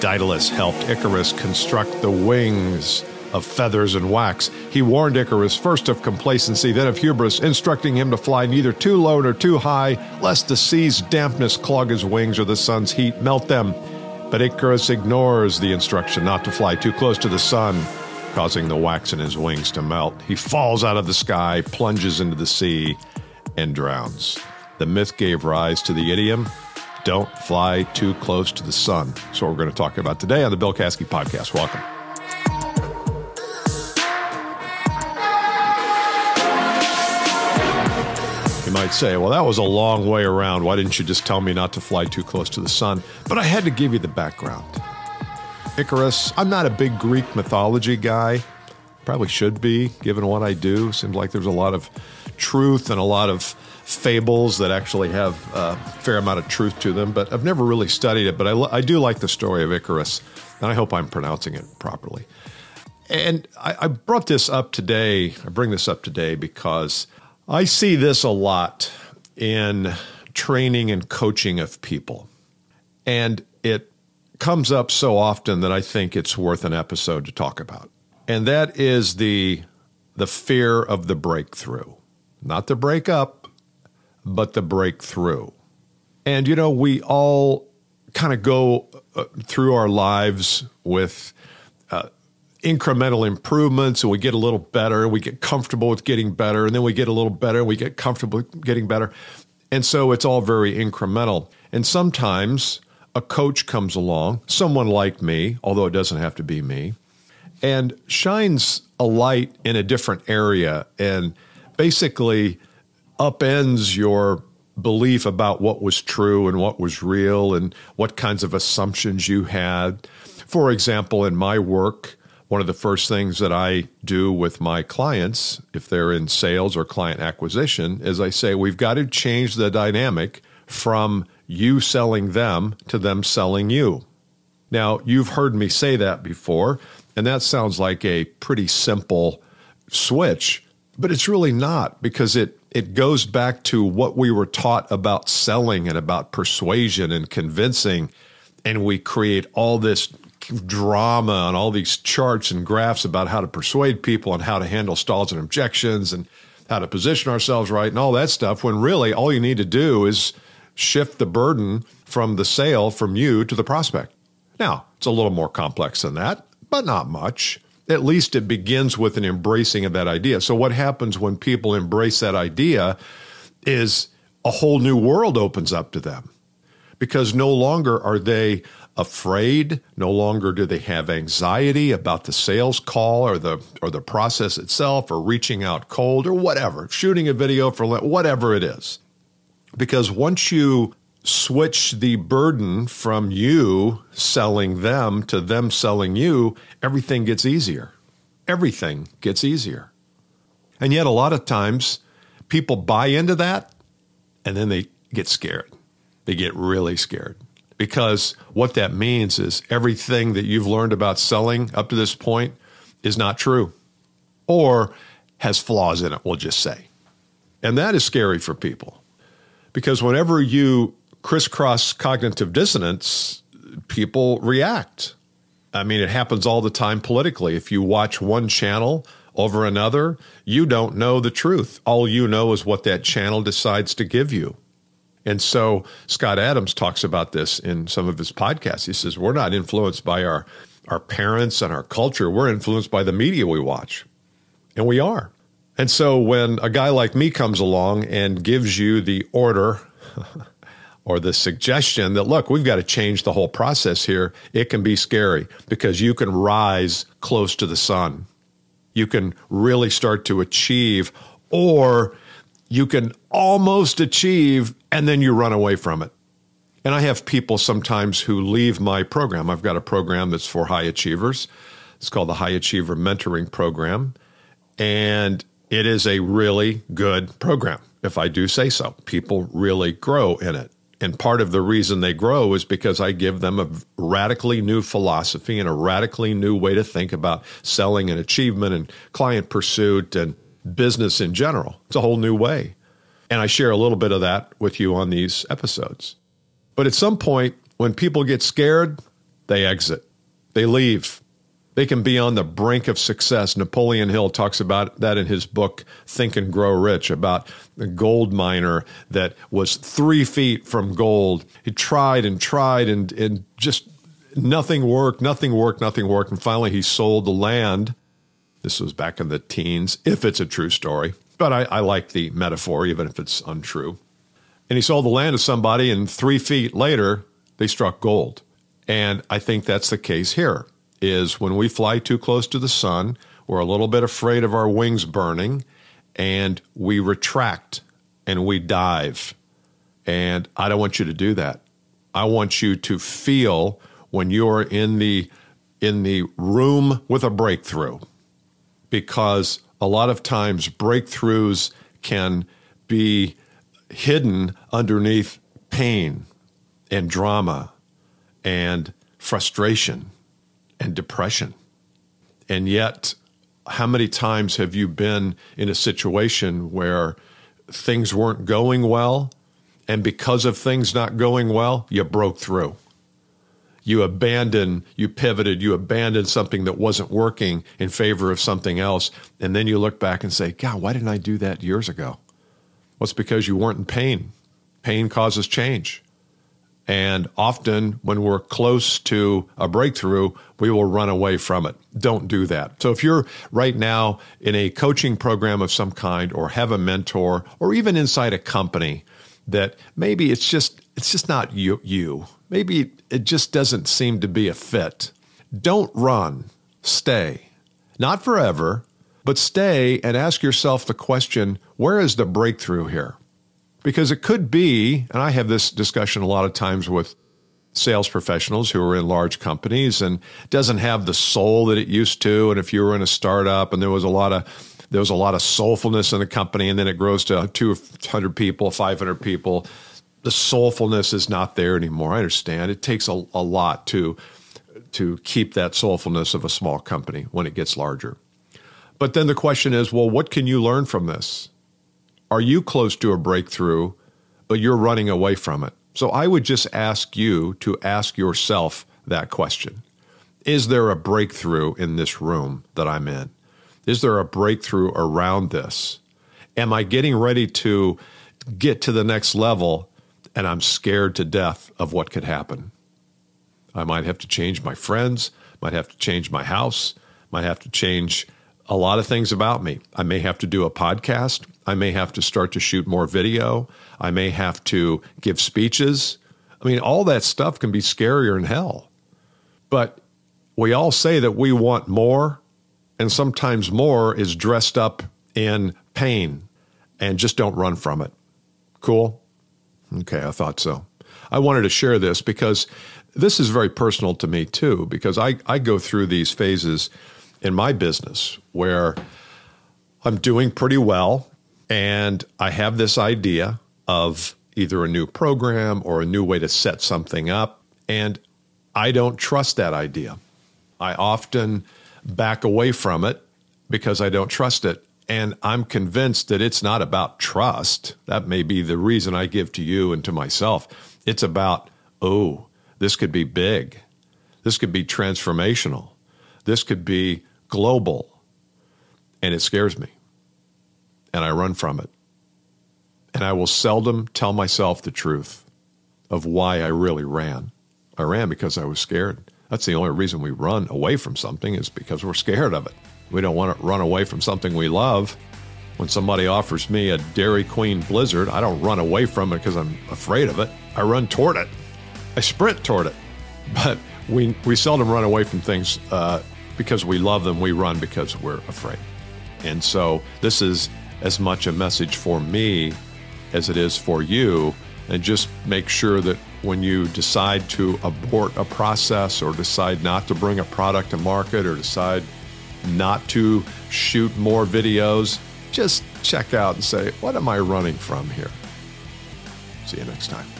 Daedalus helped Icarus construct the wings of feathers and wax. He warned Icarus first of complacency, then of hubris, instructing him to fly neither too low nor too high, lest the sea's dampness clog his wings or the sun's heat melt them. But Icarus ignores the instruction not to fly too close to the sun, causing the wax in his wings to melt. He falls out of the sky, plunges into the sea, and drowns. The myth gave rise to the idiom don't fly too close to the sun. So, we're going to talk about today on the Bill Caskey podcast. Welcome. You might say, well, that was a long way around. Why didn't you just tell me not to fly too close to the sun? But I had to give you the background. Icarus, I'm not a big Greek mythology guy. Probably should be, given what I do. Seems like there's a lot of truth and a lot of fables that actually have a fair amount of truth to them, but I've never really studied it. But I, I do like the story of Icarus, and I hope I'm pronouncing it properly. And I, I brought this up today, I bring this up today because I see this a lot in training and coaching of people. And it comes up so often that I think it's worth an episode to talk about. And that is the the fear of the breakthrough. Not the breakup, but the breakthrough. And you know, we all kind of go uh, through our lives with uh, incremental improvements and we get a little better, we get comfortable with getting better, and then we get a little better, we get comfortable getting better. And so it's all very incremental. And sometimes a coach comes along, someone like me, although it doesn't have to be me, and shines a light in a different area and basically upends your belief about what was true and what was real and what kinds of assumptions you had. For example, in my work, one of the first things that I do with my clients, if they're in sales or client acquisition, is I say, we've got to change the dynamic from you selling them to them selling you. Now, you've heard me say that before, and that sounds like a pretty simple switch, but it's really not because it, it goes back to what we were taught about selling and about persuasion and convincing. And we create all this drama and all these charts and graphs about how to persuade people and how to handle stalls and objections and how to position ourselves right and all that stuff when really all you need to do is shift the burden from the sale from you to the prospect. Now, it's a little more complex than that, but not much. At least it begins with an embracing of that idea. So, what happens when people embrace that idea is a whole new world opens up to them because no longer are they afraid. No longer do they have anxiety about the sales call or the or the process itself or reaching out cold or whatever, shooting a video for whatever it is. Because once you switch the burden from you selling them to them selling you, everything gets easier. Everything gets easier. And yet a lot of times people buy into that and then they get scared. They get really scared because what that means is everything that you've learned about selling up to this point is not true or has flaws in it, we'll just say. And that is scary for people because whenever you crisscross cognitive dissonance, people react. I mean, it happens all the time politically. If you watch one channel over another, you don't know the truth. All you know is what that channel decides to give you. And so Scott Adams talks about this in some of his podcasts. He says, We're not influenced by our, our parents and our culture, we're influenced by the media we watch. And we are. And so when a guy like me comes along and gives you the order or the suggestion that, look, we've got to change the whole process here, it can be scary because you can rise close to the sun. You can really start to achieve, or you can almost achieve and then you run away from it. And I have people sometimes who leave my program. I've got a program that's for high achievers. It's called the High Achiever Mentoring Program. And it is a really good program, if I do say so. People really grow in it. And part of the reason they grow is because I give them a radically new philosophy and a radically new way to think about selling and achievement and client pursuit and business in general. It's a whole new way. And I share a little bit of that with you on these episodes. But at some point, when people get scared, they exit, they leave. They can be on the brink of success. Napoleon Hill talks about that in his book, Think and Grow Rich, about the gold miner that was three feet from gold. He tried and tried and, and just nothing worked, nothing worked, nothing worked. And finally, he sold the land. This was back in the teens, if it's a true story. But I, I like the metaphor, even if it's untrue. And he sold the land to somebody, and three feet later, they struck gold. And I think that's the case here is when we fly too close to the sun, we're a little bit afraid of our wings burning, and we retract and we dive. And I don't want you to do that. I want you to feel when you're in the in the room with a breakthrough because a lot of times breakthroughs can be hidden underneath pain and drama and frustration and depression. And yet, how many times have you been in a situation where things weren't going well? And because of things not going well, you broke through. You abandoned, you pivoted, you abandoned something that wasn't working in favor of something else. And then you look back and say, God, why didn't I do that years ago? Well, it's because you weren't in pain. Pain causes change. And often, when we're close to a breakthrough, we will run away from it. Don't do that. So, if you're right now in a coaching program of some kind, or have a mentor, or even inside a company that maybe it's just it's just not you, you. Maybe it just doesn't seem to be a fit. Don't run. Stay. Not forever, but stay and ask yourself the question: Where is the breakthrough here? Because it could be, and I have this discussion a lot of times with sales professionals who are in large companies and doesn't have the soul that it used to. And if you were in a startup and there was a lot of there was a lot of soulfulness in the company, and then it grows to 200 people, 500 people, the soulfulness is not there anymore. I understand it takes a, a lot to to keep that soulfulness of a small company when it gets larger. But then the question is, well, what can you learn from this? Are you close to a breakthrough, but you're running away from it? So I would just ask you to ask yourself that question. Is there a breakthrough in this room that I'm in? Is there a breakthrough around this? Am I getting ready to get to the next level and I'm scared to death of what could happen? I might have to change my friends, might have to change my house, might have to change a lot of things about me. I may have to do a podcast. I may have to start to shoot more video. I may have to give speeches. I mean, all that stuff can be scarier than hell. But we all say that we want more, and sometimes more is dressed up in pain, and just don't run from it. Cool? Okay, I thought so. I wanted to share this because this is very personal to me too, because I, I go through these phases in my business where I'm doing pretty well and I have this idea of either a new program or a new way to set something up. And I don't trust that idea. I often back away from it because I don't trust it. And I'm convinced that it's not about trust. That may be the reason I give to you and to myself. It's about, oh, this could be big. This could be transformational. This could be global. And it scares me. And I run from it. And I will seldom tell myself the truth of why I really ran. I ran because I was scared. That's the only reason we run away from something is because we're scared of it. We don't want to run away from something we love. When somebody offers me a Dairy Queen Blizzard, I don't run away from it because I'm afraid of it. I run toward it. I sprint toward it. But we, we seldom run away from things uh, because we love them, we run because we're afraid. And so this is as much a message for me as it is for you. And just make sure that when you decide to abort a process or decide not to bring a product to market or decide not to shoot more videos, just check out and say, what am I running from here? See you next time.